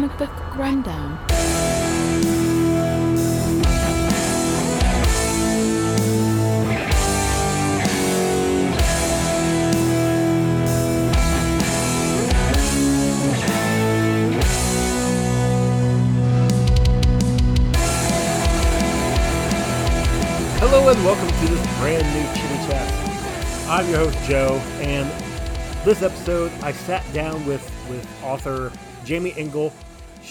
Comic Book Rundown. Hello and welcome to this brand new Chitty Chat. I'm your host Joe, and this episode I sat down with with author Jamie Engel.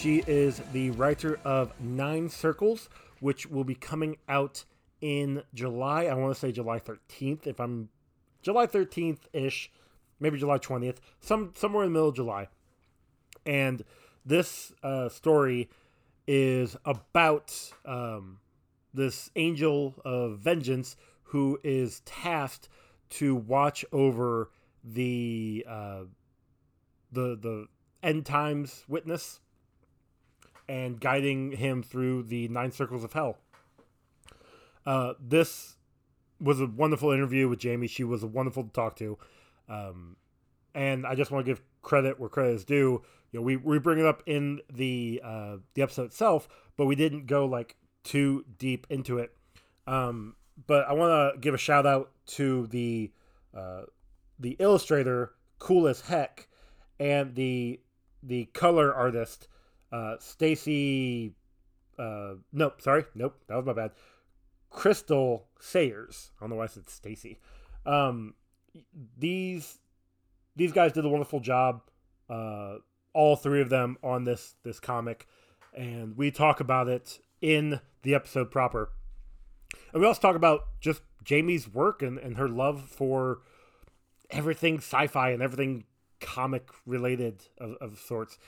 She is the writer of Nine Circles, which will be coming out in July. I want to say July 13th, if I'm July 13th ish, maybe July 20th, some somewhere in the middle of July. And this uh, story is about um, this angel of vengeance who is tasked to watch over the uh, the the end times witness and guiding him through the nine circles of hell. Uh, this was a wonderful interview with Jamie. She was wonderful to talk to, um, and I just want to give credit where credit is due. You know, we, we bring it up in the uh, the episode itself, but we didn't go like too deep into it. Um, but I want to give a shout out to the uh, the illustrator, cool as heck, and the the color artist, uh, Stacy. Uh, nope, sorry, nope, that was my bad. Crystal Sayers. I don't know why I said Stacy. Um, these these guys did a wonderful job. Uh, all three of them on this this comic, and we talk about it in the episode proper. And we also talk about just Jamie's work and, and her love for everything sci-fi and everything comic related of, of sorts.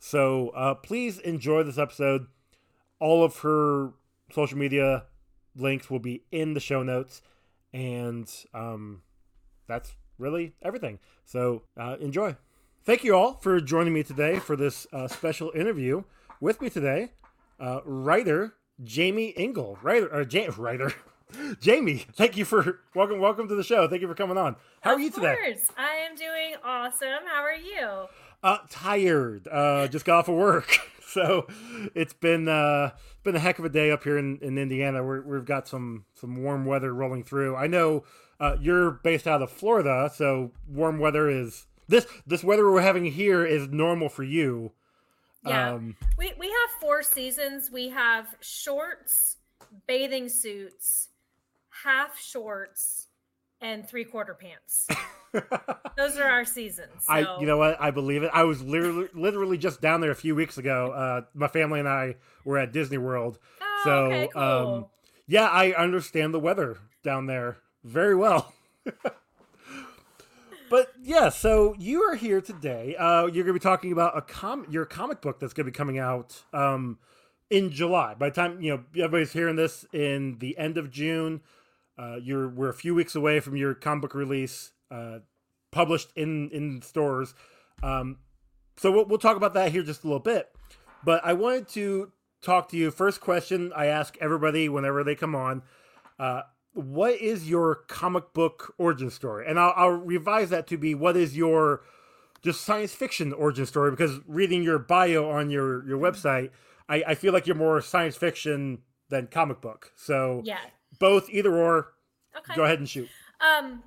So uh, please enjoy this episode. All of her social media links will be in the show notes, and um, that's really everything. So uh, enjoy. Thank you all for joining me today for this uh, special interview. With me today, uh, writer Jamie Engel. Writer, or writer. Jamie, thank you for welcome. Welcome to the show. Thank you for coming on. How of are you today? Course. I am doing awesome. How are you? Uh, tired. Uh, just got off of work, so it's been uh, been a heck of a day up here in, in Indiana. We're, we've got some some warm weather rolling through. I know uh, you're based out of Florida, so warm weather is this this weather we're having here is normal for you. Yeah, um, we we have four seasons. We have shorts, bathing suits, half shorts, and three quarter pants. Those are our seasons. So. I, you know what? I believe it. I was literally, literally just down there a few weeks ago. Uh, my family and I were at Disney World. Oh, so, okay, cool. um, yeah, I understand the weather down there very well. but yeah, so you are here today. Uh, you're going to be talking about a com- your comic book that's going to be coming out um, in July. By the time you know everybody's hearing this in the end of June, uh, you're we're a few weeks away from your comic book release, uh, published in in stores. Um, so we'll, we'll talk about that here just a little bit. But I wanted to talk to you. First question I ask everybody whenever they come on. Uh, what is your comic book origin story? And I'll, I'll, revise that to be what is your just science fiction origin story? Because reading your bio on your your website, I, I feel like you're more science fiction than comic book. So yeah, both either or. Okay. Go ahead and shoot. Um,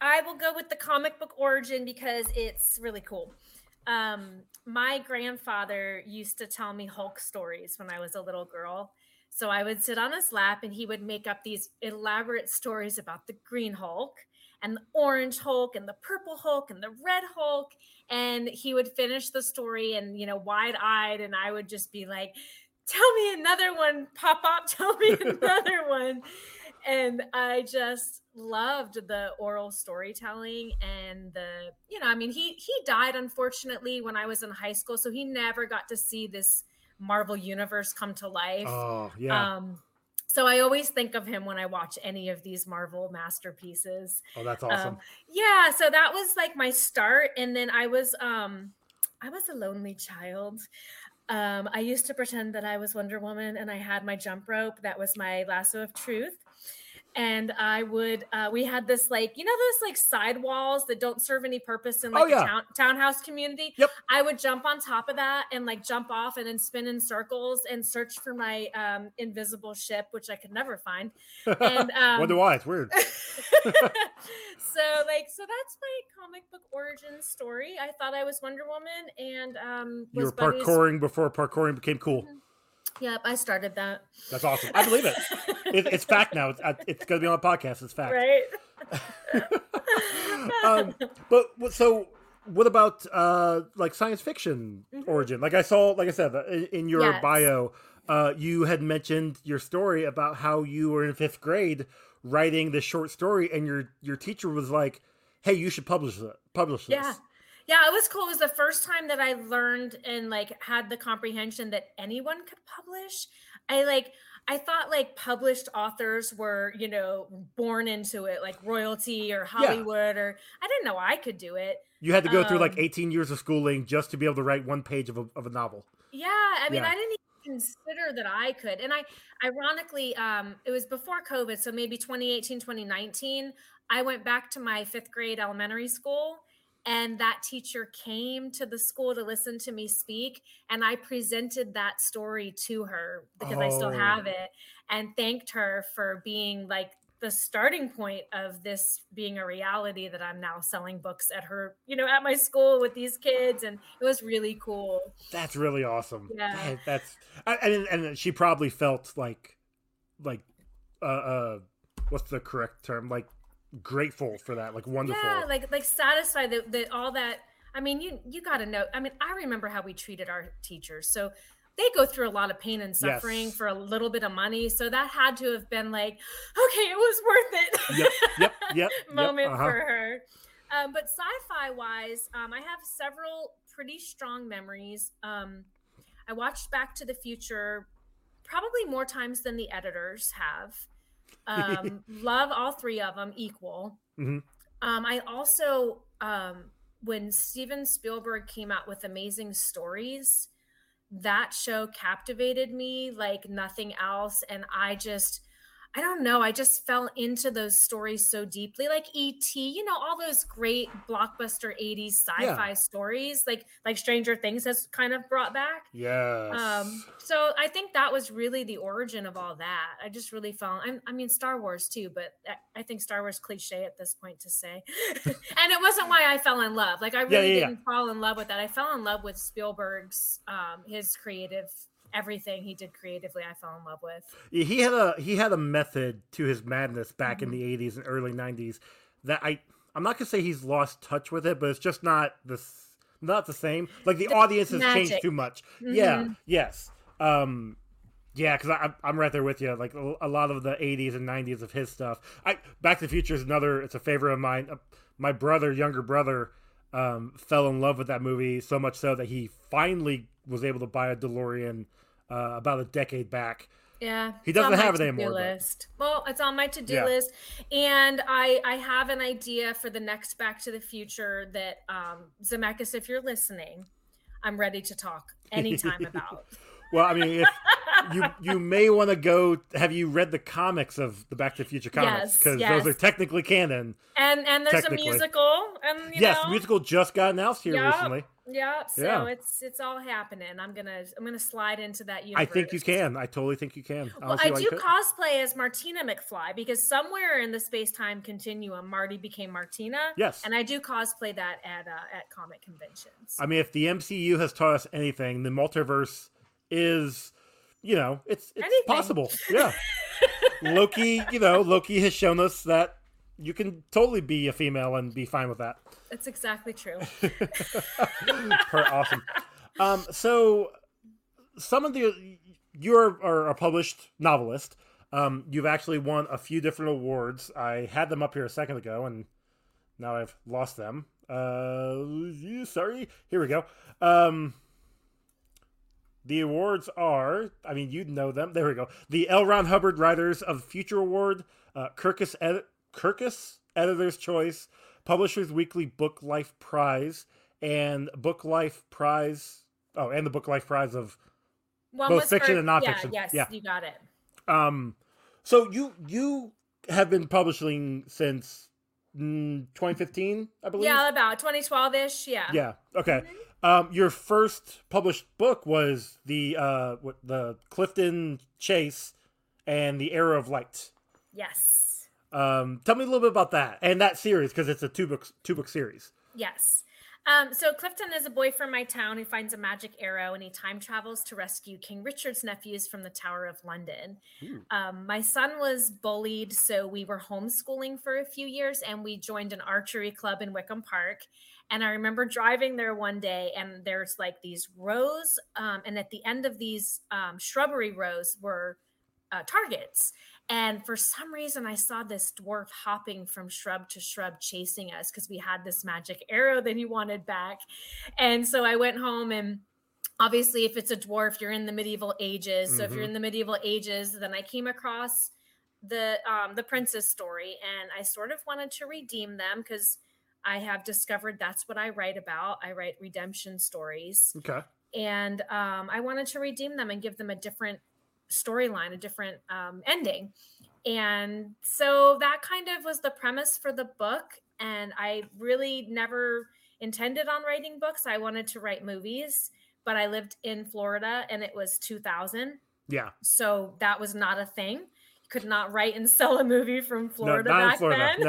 I will go with the comic book origin because it's really cool. Um, my grandfather used to tell me Hulk stories when I was a little girl. So I would sit on his lap and he would make up these elaborate stories about the green Hulk and the orange Hulk and the purple Hulk and the red Hulk. And he would finish the story and, you know, wide eyed. And I would just be like, tell me another one, Pop Up, tell me another one. And I just loved the oral storytelling and the, you know, I mean, he he died unfortunately when I was in high school, so he never got to see this Marvel universe come to life. Oh, yeah. Um, so I always think of him when I watch any of these Marvel masterpieces. Oh, that's awesome. Um, yeah, so that was like my start and then I was um I was a lonely child. Um, I used to pretend that I was Wonder Woman and I had my jump rope. That was my lasso of truth. and I would uh, we had this like you know those like side walls that don't serve any purpose in like Oh, yeah. a town, townhouse community. Yep. I would jump on top of that and like jump off and then spin in circles and search for my um, invisible ship, which I could never find. And um, Wonder why? It's weird. so like so that's my comic book origin story. I thought I was Wonder Woman and um You were buddies- parkouring before parkouring became cool. Yep, I started that. That's awesome. I believe it. it it's fact now. It's, uh, it's going to be on the podcast. It's fact. Right. um, but so what about uh like science fiction Mhm. origin like i saw like i said uh, in, in your Yes. bio uh you had mentioned your story about how you were in fifth grade writing this short story and your your teacher was like hey you should publish it publish this Yeah. Yeah, it was cool. It was the first time that I learned and like had the comprehension that anyone could publish. I like I thought like published authors were, you know, born into it, like royalty or Hollywood, or I didn't know I could do it. you had to go through like Um, 18 years of schooling just to be able to write one page of a, of a novel Yeah, I mean, Yeah. I didn't even consider that I could. And I, ironically, um, it was before COVID, so maybe 2018, 2019, I went back to my fifth grade elementary school. And that teacher came to the school to listen to me speak. And I presented that story to her because I still Oh. have it and thanked her for being like the starting point of this being a reality that I'm now selling books at her, you know, at my school with these kids. And it was really cool. that's really awesome Yeah. That- that's I- and and she probably felt like like uh uh what's the correct term like grateful for that like wonderful Yeah, like like satisfied that, that all that. I mean, you you got to know. I mean, I remember how we treated our teachers. So they go through a lot of pain and suffering Yes. for a little bit of money. So that had to have been like, okay, it was worth it. yep yep yep moment yep, uh-huh. for her. Um, but sci-fi wise, um, I have several pretty strong memories. Um, I watched Back to the Future probably more times than the editors have. Um, love all three of them equal. Mhm. Um, I also, um, when Steven Spielberg came out with Amazing Stories, that show captivated me like nothing else. And I just, I don't know, I just fell into those stories so deeply, like E.T., you know, all those great blockbuster 80s sci-fi stories, like like Stranger Things has kind of brought back. yes Um, so I think that was really the origin of all that. I just really fell. I, I mean, Star Wars too, but I, I think Star Wars cliche at this point to say. and it wasn't why I fell in love. Like I really yeah, yeah. didn't fall in love with that. I fell in love with Spielberg's um, his creative everything he did creatively. I fell in love with. Yeah, he had a he had a method to his madness back in Mhm. the 80s and early 90s that i i'm not gonna say he's lost touch with it but it's just not this not the same like the, The audience has changed too much yeah Mhm. yes um yeah because i'm i'm right there with you like a, a lot of the 80s and 90s of his stuff i back to the future is another it's a favorite of mine uh, my brother younger brother um fell in love with that movie so much so that he finally was able to buy a delorean uh, about a decade back Yeah, He doesn't have it anymore, but- List. Well, it's on my to-do Yeah. list, and I I have an idea for the next Back to the Future that um, Zemeckis, if you're listening, I'm ready to talk anytime about. Well, I mean, if you you may want to go. Have you read the comics of the Back to the Future comics? Yes, Because yes. those are technically canon. And and there's a musical, and you yes, know, musical just got announced here Yup. recently. yeah. So Yeah. it's it's all happening. I'm gonna I'm gonna slide into that universe. I think you can. I totally think you can. I Well, I do cosplay as Martina McFly because somewhere in the space time continuum, Marty became Martina. Yes. and I do cosplay that at uh, at comic conventions. I mean, if the MCU has taught us anything, the multiverse is, you know, it's it's Anything. possible. Yeah. Loki, you know, Loki has shown us that you can totally be a female and be fine with that. That's exactly true. Awesome. Um, so some of the you're are a published novelist. Um, you've actually won a few different awards. I had them up here a second ago, and now I've lost them. Uh, sorry. Here we go. Um, the awards are, I mean, you'd know them. There we go. The L. Ron Hubbard Writers of Future Award, uh, Kirkus, Ed- Kirkus Editor's Choice, Publishers Weekly Book Life Prize, and Book Life Prize. Oh, and the Book Life Prize of One Both fiction for- and nonfiction. Yeah, yes, Yeah. you got it. um. So you you have been publishing since mm, 2015, I believe. Yeah, about 2012 ish. Yeah. Yeah. Okay. Um, your first published book was the uh, what, the Clifton Chase and the Arrow of Light. Yes. Um, tell me a little bit about that and that series because it's a two book two book series. Yes. Um, so Clifton is a boy from my town who finds a magic arrow and he time travels to rescue King Richard's nephews from the Tower of London. Um, my son was bullied, so we were homeschooling for a few years and we joined an archery club in Wickham Park. And I remember driving there one day and there's like these rows, um, and at the end of these um, shrubbery rows were uh, targets. And for some reason, I saw this dwarf hopping from shrub to shrub, chasing us because we had this magic arrow that he wanted back. And so I went home and obviously if it's a dwarf you're in the medieval ages so if you're Mhm. in the medieval ages then i came across the um the princess story and i sort of wanted to redeem them because i have discovered that's what i write about i write redemption stories Okay. and um, I wanted to redeem them and give them a different storyline, a different um, ending. And so that kind of was the premise for the book. And I really never intended on writing books. I wanted to write movies, but I lived in Florida and it was 2000. Yeah. So that was not a thing. Could not write and sell a movie from Florida no, not back in Florida. then.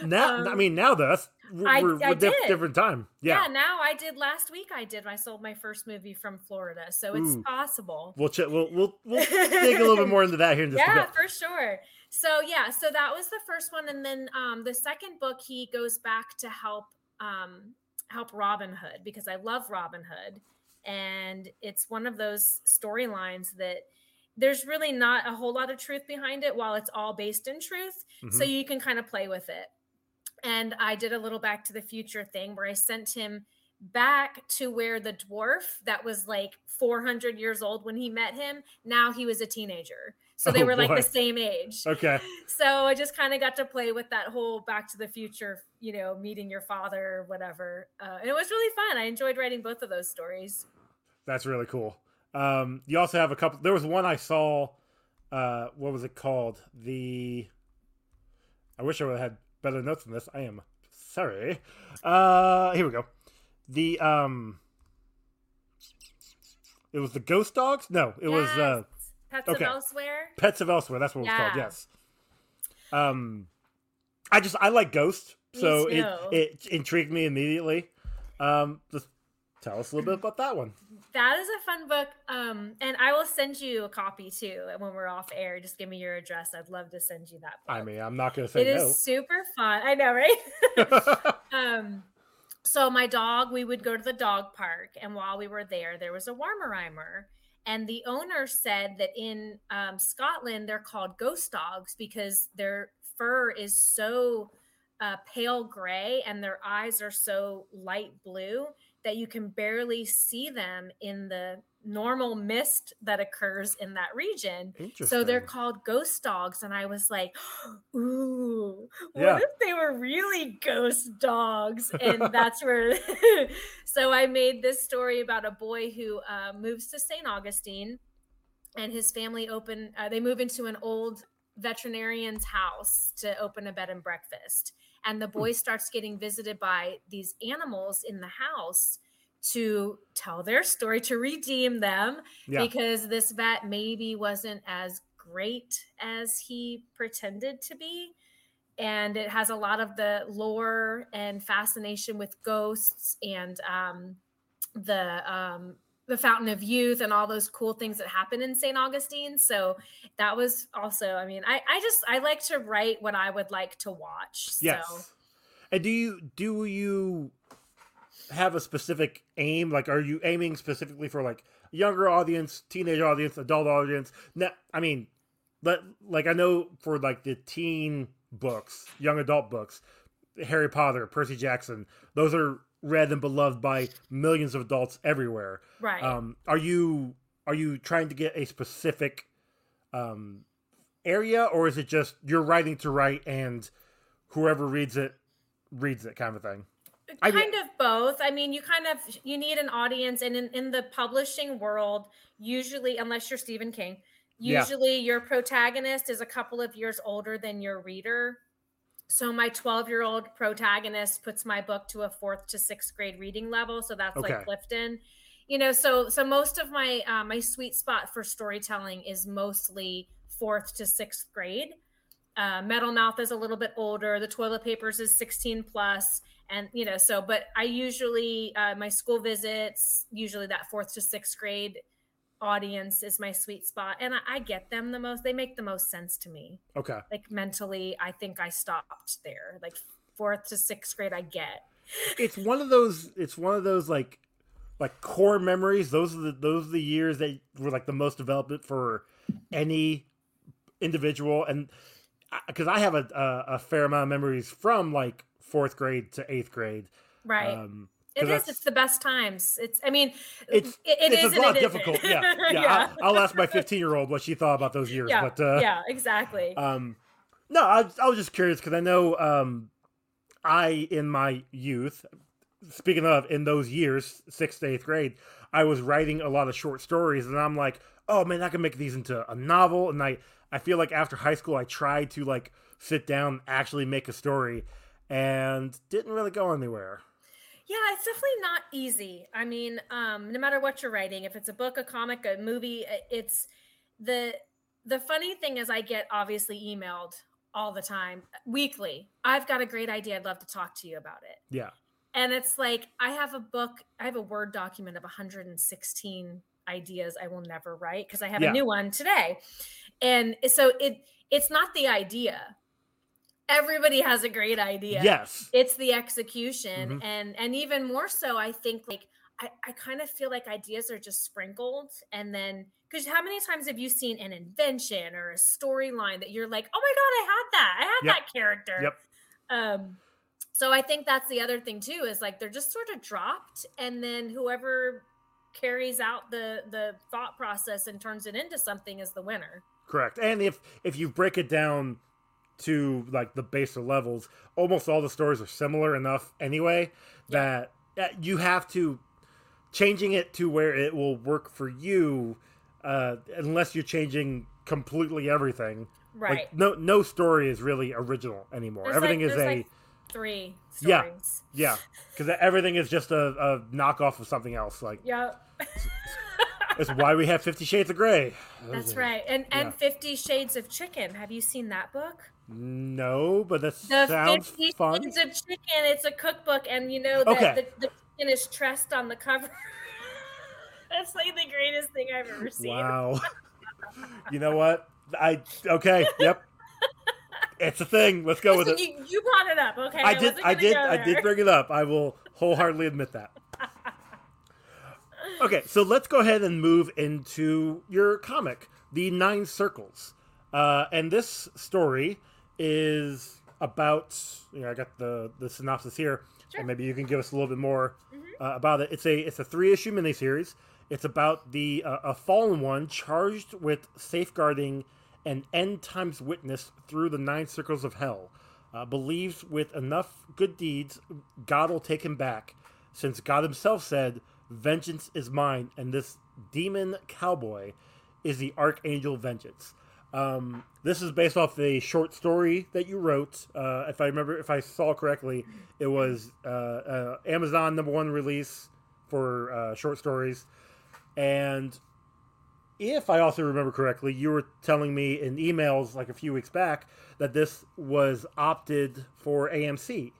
No. now, I Um, mean, now that's we're, I- we're, I diff- did. different time. yeah. Yeah. now I did last week. I did. I sold my first movie from Florida, so it's Ooh. possible. We'll, ch- we'll we'll we'll dig a little bit more into that here in just a yeah, for sure. So yeah, so that was the first one, and then um, the second book he goes back to help um, help Robin Hood because I love Robin Hood, and it's one of those storylines that there's really not a whole lot of truth behind it, while it's all based in truth. So Mhm. you can kind of play with it. And I did a little Back to the Future thing where I sent him back to where the dwarf that was like 400 years old when he met him, now he was a teenager. So they Oh, were like boy. the same age. Okay. So I just kind of got to play with that whole Back to the Future, you know, meeting your father whatever. Uh, and it was really fun. I enjoyed writing both of those stories. That's really cool. Um, you also have a couple. There was one I saw. Uh, what was it called? The. I wish I would have had better notes than this. I am sorry. Uh, here we go. The um. It was the Ghost Dogs. No, it was uh, Pets okay. of Elsewhere. Pets of Elsewhere. That's what it was called. Yes. Um, I just I like Ghost, so it it intrigued me immediately. Um, just tell us a little bit about that one. That is a fun book. Um, and I will send you a copy too And when we're off air. Just give me your address. I'd love to send you that book. I mean, I'm not gonna say it is no. super fun. I know, right? um, so my dog, we would go to the dog park, and while we were there, there was a Weimaraner. And the owner said that in um, Scotland, they're called ghost dogs because their fur is so uh, pale gray and their eyes are so light blue that you can barely see them in the normal mist that occurs in that region. So they're called ghost dogs. And I was like, ooh, what Yeah. if they were really ghost dogs? And that's where, so I made this story about a boy who uh, moves to St. Augustine and his family open, uh, they move into an old veterinarian's house to open a bed and breakfast. And the boy starts getting visited by these animals in the house to tell their story, to redeem them yeah. because this vet maybe wasn't as great as he pretended to be. And it has a lot of the lore and fascination with ghosts and um, the um, the Fountain of Youth and all those cool things that happen in St. Augustine. So that was also, I mean, I, I just I like to write what I would like to watch. Yes. So And do you do you have a specific aim? Like, are you aiming specifically for like younger audience, teenage audience, adult audience? No, I mean, but like I know for like the teen books, young adult books, Harry Potter, Percy Jackson, those are read and beloved by millions of adults everywhere. right. Um, are you are you trying to get a specific um, area, or is it just you're writing to write and whoever reads it reads it kind of thing? I kind mean- of both i mean you kind of you need an audience and in, in the publishing world usually unless you're stephen king Yeah. Usually, your protagonist is a couple of years older than your reader. So, my 12 year old protagonist puts my book to a fourth to sixth grade reading level. So, that's Okay. like Clifton. You know, so so most of my uh, my sweet spot for storytelling is mostly fourth to sixth grade. Uh, Metal Mouth is a little bit older. The Toilet Papers is 16 plus, and you know, so but I usually uh, my school visits usually that fourth to sixth grade audience is my sweet spot, and I, I get them the most. They make the most sense to me. Okay. Like mentally, I think I stopped there. Like fourth to sixth grade, I get. It's one of those. It's one of those like like core memories. Those are the those are the years that were like the most development for any individual, and because I have a, a a fair amount of memories from like fourth grade to eighth grade. Right. Um, it is. It's the best times. It's. I mean, it's it, it it's is a lot it isn't. difficult. Yeah, yeah. yeah. I'll, I'll ask my 15 year old what she thought about those years. yeah, But uh, yeah, exactly. um, no, I, I was just curious because I know um, I in my youth, speaking of in those years, sixth to eighth grade, I was writing a lot of short stories, and I'm like, oh man, I can make these into a novel. And I I feel like after high school, I tried to like sit down, actually make a story, and didn't really go anywhere. Yeah, it's definitely not easy. I mean, um, no matter what you're writing, if it's a book, a comic, a movie, it's the the funny thing is I get obviously emailed all the time, weekly. I've got a great idea. I'd love to talk to you about it. Yeah, And it's like I have a book, I have a Word document of 116 ideas I will never write because I have Yeah. a new one today. And so it it's not the idea. Everybody has a great idea yes, it's the execution Mhm. and and even more so i think like i, I kind of feel like ideas are just sprinkled and then because how many times have you seen an invention or a storyline that you're like oh my god i had that i had Yep. that character Yep. um so i think that's the other thing too is like they're just sort of dropped and then whoever carries out the the thought process and turns it into something is the winner correct. And if if you break it down to like the baser levels, almost all the stories are similar enough anyway that you have to changing it to where it will work for you uh, unless you're changing completely everything. right Like no no story is really original anymore. There's everything like- is a like three Yeah. stories yeah because everything is just a, a knockoff of something else. Like yeah it's why we have Fifty Shades of Grey. That's right. And and Yeah. Fifty Shades of Chicken. Have you seen that book? No, but that The sounds fun. Shades of Chicken. It's a cookbook, and you know that Okay. the, the chicken is tressed on the cover. That's like the greatest thing I've ever seen. Wow. you know what? I okay. Yep. It's a thing. Let's go with it. you, you brought it up, okay? I did. wasn't I did. I did bring it up. I will wholeheartedly admit that. Okay, so let's go ahead and move into your comic, The Nine Circles. Uh, and this story is about. You know, I got the the synopsis here, Sure. and maybe you can give us a little bit more Mhm. uh, about it. It's a it's a three issue miniseries. It's about the uh, a fallen one charged with safeguarding an end times witness through the nine circles of hell. Uh, believes with enough good deeds, God will take him back, since God Himself said, "Vengeance is mine," and this demon cowboy is the archangel Vengeance. Um, this is based off a short story that you wrote. Uh, if I remember, if I saw correctly, it was uh, uh, Amazon number one release for uh, short stories. And if I also remember correctly, you were telling me in emails like a few weeks back that this was opted for AMC.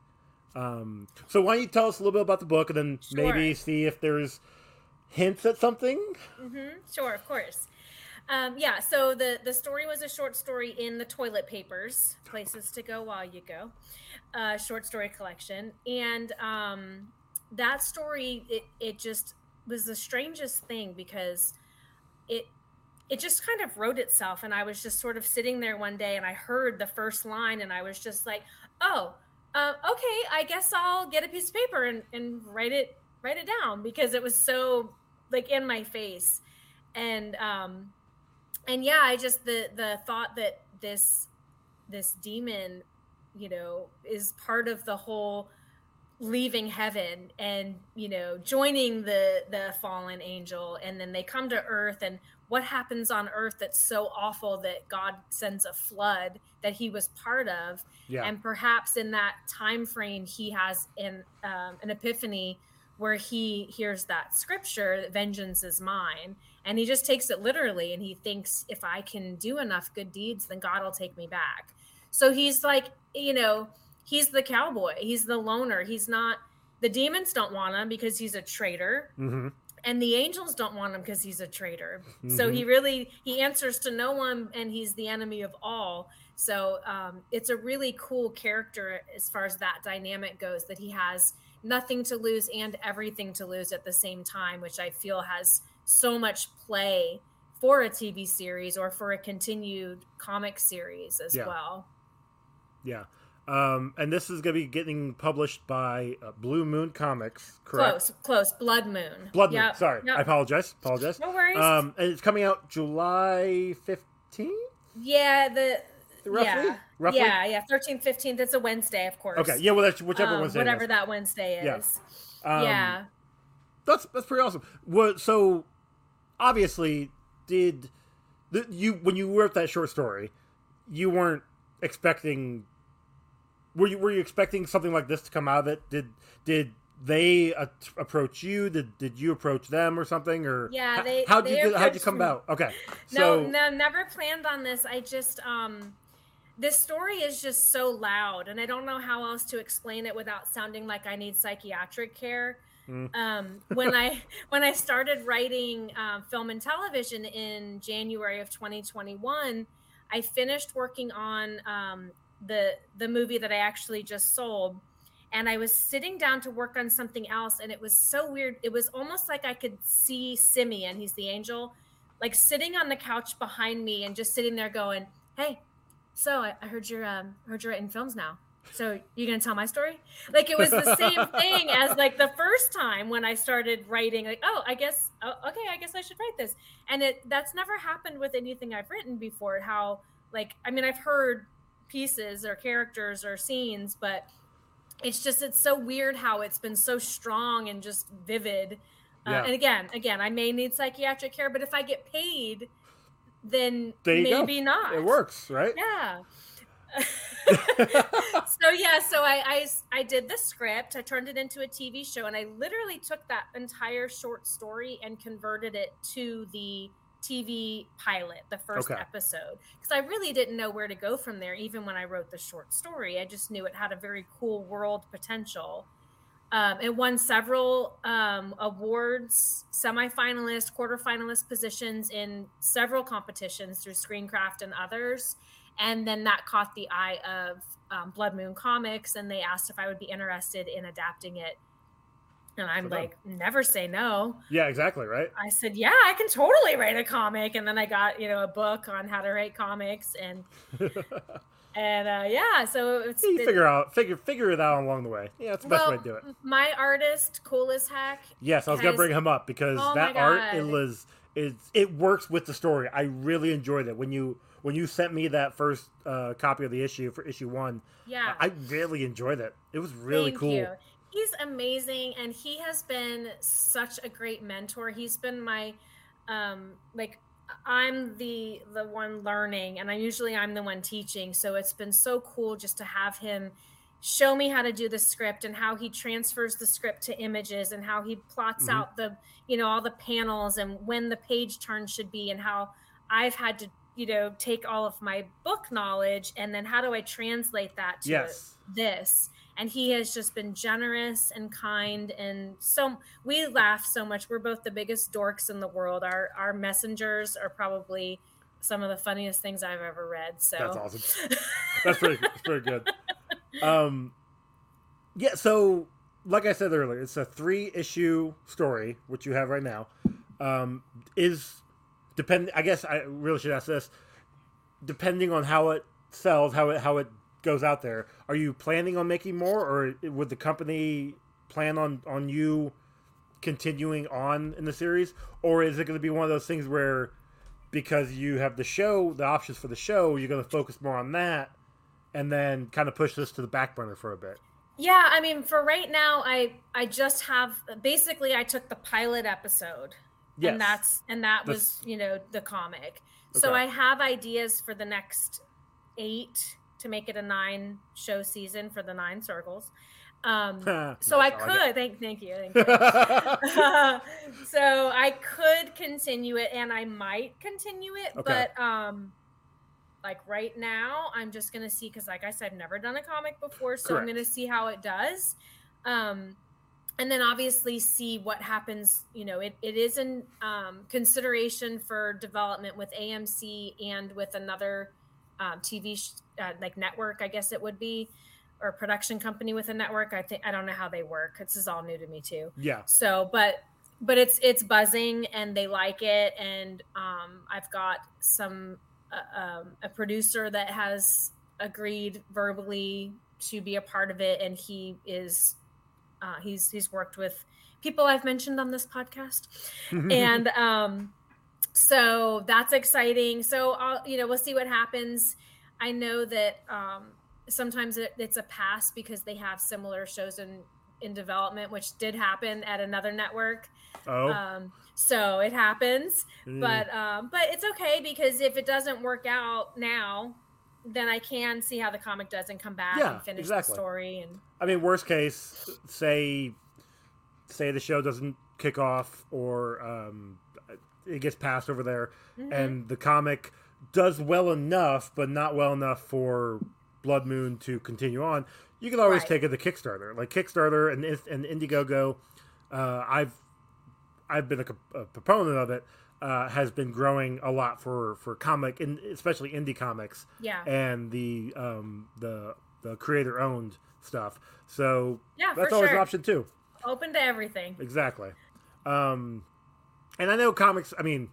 Um, so why don't you tell us a little bit about the book and then maybe see if there's hints at something? Mm-hmm. Sure, of course. Um, yeah, so the the story was a short story in the toilet papers, places to go while you go, uh, short story collection, and um, that story it it just was the strangest thing because it it just kind of wrote itself, and I was just sort of sitting there one day, and I heard the first line, and I was just like, oh, uh, okay, I guess I'll get a piece of paper and and write it write it down because it was so like in my face. And um and yeah i just the the thought that this this demon you know is part of the whole leaving heaven and you know joining the the fallen angel. And then they come to earth and what happens on earth that's so awful that god sends a flood that he was part of. Yeah. and perhaps in that time frame he has an um, an epiphany where he hears that scripture that vengeance is mine and he just takes it literally and he thinks if i can do enough good deeds then god will take me back. So he's like you know he's the cowboy. He's the loner. He's not the demons don't want him because he's a traitor. Hmm and the angels don't want him because he's a traitor. So Mhm. he really he answers to no one and he's the enemy of all. So um, it's a really cool character as far as that dynamic goes that he has nothing to lose and everything to lose at the same time which i feel has so much play for a tv series or for a continued comic series as Yeah. well Yeah. Um, and this is going to be getting published by uh, Blue Moon Comics, correct? close close blood moon Blood Moon. Sorry, yep. I apologize. Apologize. no worries Um, and it's coming out July fifteenth, yeah the roughly. yeah Roughly. yeah yeah 13th 15th it's a wednesday of course Okay. Yeah. Well, that's whichever um, one's whatever that Wednesday Yeah. is. Um, yeah. That's that's pretty awesome. What? So, obviously, did the, you when you wrote that short story, you weren't expecting. Were you were you expecting something like this to come out of it? Did did they uh, approach you? Did did you approach them or something? Or Yeah, they- how'd they you how'd you come me. about? Okay, No, no, never planned on this. I just um this story is just so loud and I don't know how else to explain it without sounding like I need psychiatric care. Mm. Um, when I when I started writing um, film and television in January of 2021, I finished working on um, the the movie that I actually just sold, and I was sitting down to work on something else, and it was so weird. It was almost like I could see Simeon, he's the angel, like sitting on the couch behind me and just sitting there going, "Hey, so I, I heard you're um, heard you're writing films now. So you gonna tell my story?" Like it was the same thing as like the first time when I started writing. Like, oh, I guess oh, okay, I guess I should write this. And it that's never happened with anything I've written before. How like I mean I've heard pieces or characters or scenes, but it's just it's so weird how it's been so strong and just vivid. Uh, and again, again, I may need psychiatric care, but if I get paid, then you go. maybe not. it works, right? Yeah. so yeah, so I, I I did the script. I turned it into a TV show, and I literally took that entire short story and converted it to the TV pilot, the first Okay. episode, because I really didn't know where to go from there. Even when I wrote the short story, I just knew it had a very cool world potential. Um, it won several um, awards, semifinalist, quarterfinalist positions in several competitions through Screencraft and others. And then that caught the eye of um, Blood Moon Comics, and they asked if I would be interested in adapting it. And I'm So done. like, never say no. Yeah, exactly, right? I said, yeah, I can totally write a comic. And then I got, you know, a book on how to write comics, and and uh, yeah, so it's you been- figure out figure figure it out along the way. Yeah, that's the best well, way to do it. my artist, cool as heck, Yes, I was gonna bring him up because Oh that art it was is it works with the story. I really enjoyed it when you when you sent me that first uh, copy of the issue for issue one. yeah, I really enjoyed it. It was really Thank cool. you. He's amazing, and he has been such a great mentor. He's been my, um, like, I'm the the one learning, and I usually I'm the one teaching. So it's been so cool just to have him show me how to do the script and how he transfers the script to images and how he plots Mhm. out the you know all the panels and when the page turn should be and how I've had to you know take all of my book knowledge and then how do I translate that to Yes. this and he has just been generous and kind and so we laugh so much we're both the biggest dorks in the world our our messengers are probably some of the funniest things i've ever read so That's awesome. That's pretty that's pretty good. Um yeah, so like I said earlier, it's a three issue story, which you have right now. Um is depend I guess I really should ask this. Depending on how it sells, how it how it goes out there, are you planning on making more or would the company plan on on you continuing on in the series? Or is it going to be one of those things where because you have the show the options for the show you're going to focus more on that and then kind of push this to the back burner for a bit? Yeah, I mean, for right now, I I just have basically I took the pilot episode, Yes. and that's and that The- was you know the comic. So I have ideas for the next eight to make it a nine show season for the nine circles. Um, so I Nice, could thank thank you. Thank you. so I could continue it and I might continue it, Okay. but um like right now I'm just gonna see because like I said, I've never done a comic before, so I'm gonna see how it does. Um and then obviously see what happens you know it, it is in um, consideration for development with amc and with another um, tv sh- uh, like network i guess it would be or production company with a network. I think i don't know how they work. This is all new to me too. Yeah. so but but it's it's buzzing and they like it. And um i've got some uh, um, a producer that has agreed verbally to be a part of it. And he is uh, he's he's worked with people i've mentioned on this podcast. And um so that's exciting. So i'll you know we'll see what happens. I know that um sometimes it, it's a pass because they have similar shows in in development which did happen at another network. Oh. um so it happens. Mm. but um but it's okay because if it doesn't work out now then i can see how the comic does and come back Yeah, and finish exactly. the story and I mean, worst case, say, say the show doesn't kick off or um, it gets passed over there, Mhm. and the comic does well enough, but not well enough for Blood Moon to continue on. You can always Right. take it to Kickstarter, like Kickstarter and and Indiegogo. Uh, I've I've been a, a proponent of it. Uh, has been growing a lot for for comic, and especially indie comics yeah and the um, the the creator owned stuff. So yeah that's always sure an option too. open to everything Exactly. Um, and I know comics. I mean,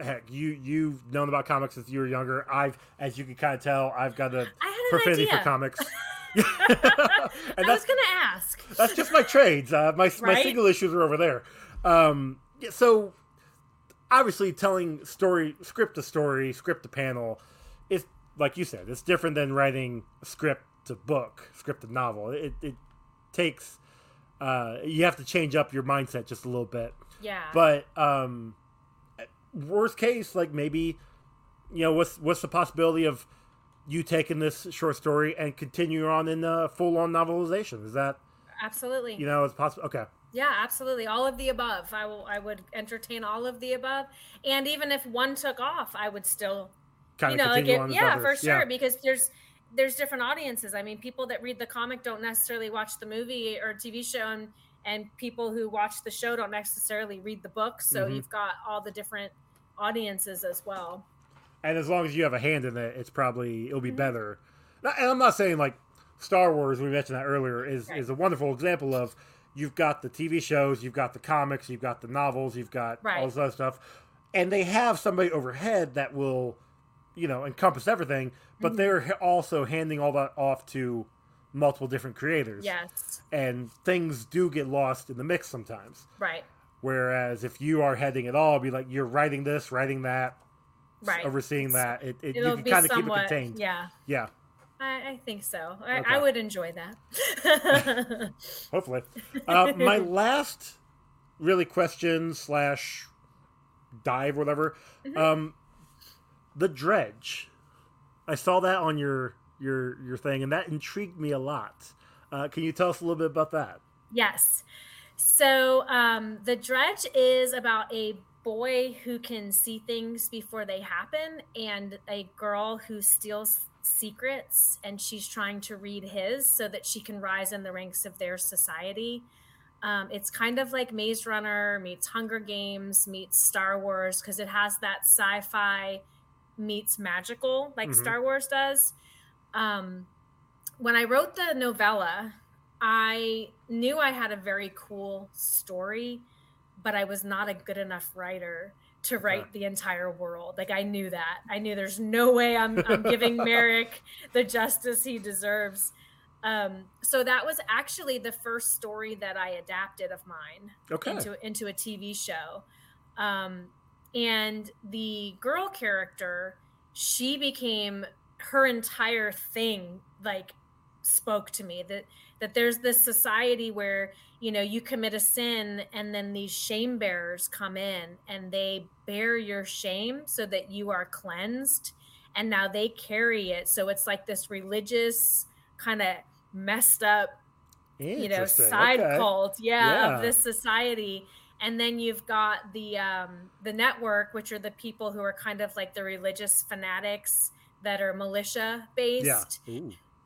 heck, you you've known about comics since you were younger. I've, as you can kind of tell, I've got a i had an profanity idea for comics. i was gonna ask that's just my trades. Uh, my my single issues are over there. Um, yeah, so obviously, telling story, script to story, script to panel, is like you said, it's different than writing script to book, script to novel. It it takes uh, you have to change up your mindset just a little bit. yeah But um, worst case, like maybe you know what's what's the possibility of you taking this short story and continue on in a full on novelization? Is that absolutely you know it's possible? Okay. Yeah absolutely all of the above i will i would entertain all of the above and even if one took off i would still kind you of know like it, yeah for sure because there's there's different audiences i mean people that read the comic don't necessarily watch the movie or tv show and and people who watch the show don't necessarily read the book so Mhm. you've got all the different audiences as well And as long as you have a hand in it, it's probably it'll be Mhm. better. And I'm not saying like Star Wars. We mentioned that earlier. Is Right. is a wonderful example of you've got the TV shows, you've got the comics, you've got the novels, you've got Right. all this other stuff, and they have somebody overhead that will, you know, encompass everything. But Mhm. they're also handing all that off to multiple different creators. yes And things do get lost in the mix sometimes. right Whereas if you are heading it all, be like you're writing this, writing that, right overseeing that. It, it you can kind of keep it contained. yeah Yeah, I, I think so I, Okay. I would enjoy that hopefully. Uh, my last really question slash dive, whatever. Mhm. Um, the dredge. I saw that on your your your thing, and that intrigued me a lot. Uh, can you tell us a little bit about that? Yes. So um, the dredge is about a boy who can see things before they happen and a girl who steals secrets and she's trying to read his so that she can rise in the ranks of their society. Um, it's kind of like Maze Runner meets Hunger Games meets Star Wars because it has that sci fi meets magical like Mhm. Star Wars does. Um, when I wrote the novella, I knew I had a very cool story, but I was not a good enough writer to write Okay. the entire world. Like I knew that. I knew there's no way I'm, I'm giving Merrick the justice he deserves. Um, so that was actually the first story that I adapted of mine Okay. into into a TV show. Um, and the girl character, she became her entire thing like spoke to me that that there's this society where you know you commit a sin and then these shame bearers come in and they bear your shame so that you are cleansed and now they carry it. So it's like this religious kind of messed up you know side okay. cult yeah, yeah, of this society. And then you've got the um the network which are the people who are kind of like the religious fanatics that are militia based. Yeah.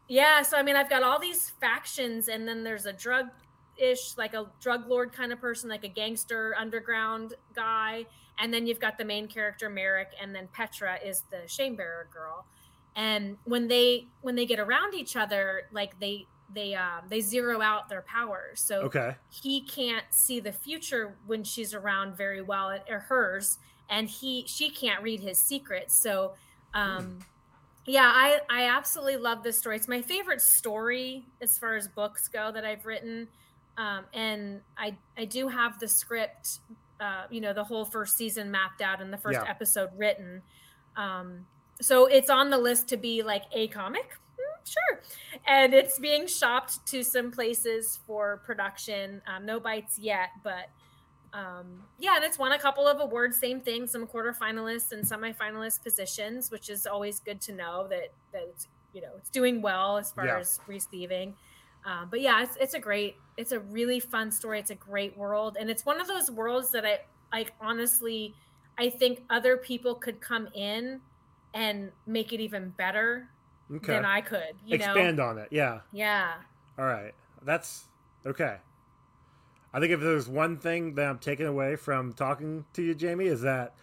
yeah so i mean i've got all these factions and then there's a drug ish like a drug lord kind of person like a gangster underground guy. And then you've got the main character merrick and then petra is the shame bearer girl. And when they when they get around each other like they they um they zero out their powers. So okay. he can't see the future when she's around very well or hers. And he she can't read his secrets. So um yeah i i absolutely love this story. It's my favorite story as far as books go that i've written um and i i do have the script uh you know the whole first season mapped out and the first yeah. episode written um so it's on the list to be like a comic sure. And it's being shopped to some places for production. Um, no bites yet, but um, yeah, and it's won a couple of awards. Same thing, some quarterfinalists and semifinalist positions, which is always good to know that that it's you know it's doing well as far yeah. as receiving. Um, but yeah, it's, it's a great, it's a really fun story. It's a great world, and it's one of those worlds that I like. Honestly, I think other people could come in and make it even better okay. than I could. You Expand know? on it. Yeah. Yeah. All right. That's okay. I think if there's one thing that I'm taking away from talking to you, Jamie, is that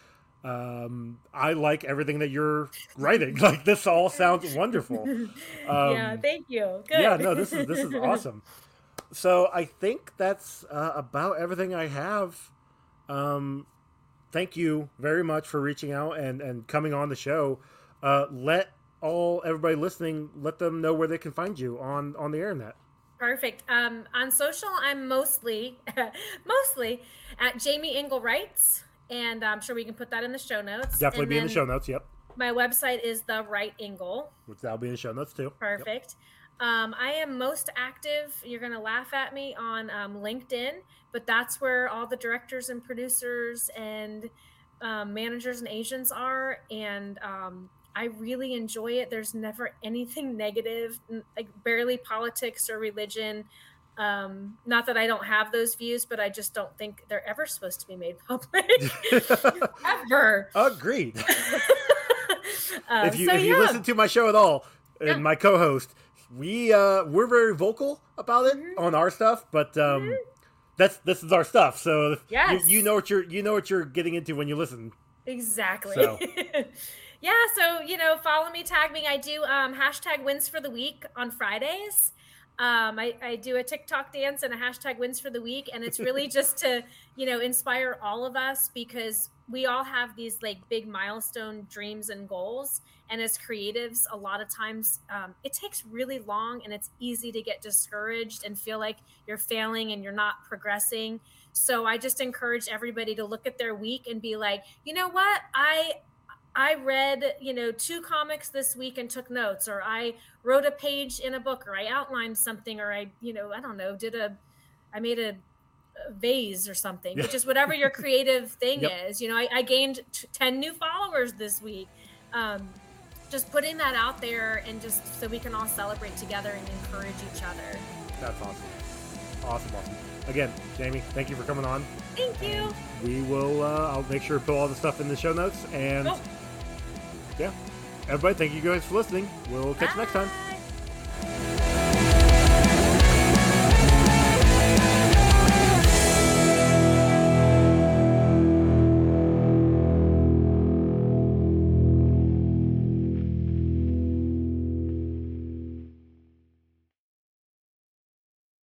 um, I like everything that you're writing. like this all sounds wonderful. Um, yeah, thank you. Good. Yeah, no, this is this is awesome. So I think that's uh, about everything I have. Um, thank you very much for reaching out and and coming on the show. Uh, let all everybody listening, let them know where they can find you on on the internet. Perfect. Um, on social, I'm mostly mostly at Jamie Engel Writes, and I'm sure we can put that in the show notes. Definitely and be in the show notes. Yep. My website is the Right angle, which that'll be in the show notes too. Perfect. Yep. Um, I am most active. You're going to laugh at me on um, LinkedIn, but that's where all the directors and producers and um, managers and agents are. And um, I really enjoy it. There's never anything negative, like barely politics or religion. Um, not that I don't have those views, but I just don't think they're ever supposed to be made public. ever. Agreed. um, if you so, if you yeah. listen to my show at all, and yeah. my co-host, we uh, we're very vocal about it mm-hmm. on our stuff, but um, mm-hmm. that's this is our stuff. So yes. you, you know what you're you know what you're getting into when you listen. Exactly. So. yeah, so you know, follow me, tag me. I do um, hashtag wins for the week on Fridays. Um, I, I do a TikTok dance and a hashtag wins for the week, and it's really just to you know inspire all of us because we all have these like big milestone dreams and goals. And as creatives, a lot of times um, it takes really long, and it's easy to get discouraged and feel like you're failing and you're not progressing. So I just encourage everybody to look at their week and be like, you know what, I I read, you know, two comics this week and took notes, or I wrote a page in a book, or I outlined something, or I, you know, I don't know, did a, I made a, a vase or something, yeah. which is whatever your creative thing yep. is. You know, I, I gained t- 10 new followers this week. Um, just putting that out there and just so we can all celebrate together and encourage each other. That's awesome. Awesome, awesome. Again, Jamie, thank you for coming on. Thank you. We will, uh, I'll make sure to put all the stuff in the show notes and. Oh yeah. Everybody, thank you guys for listening. We'll catch Bye. you next time.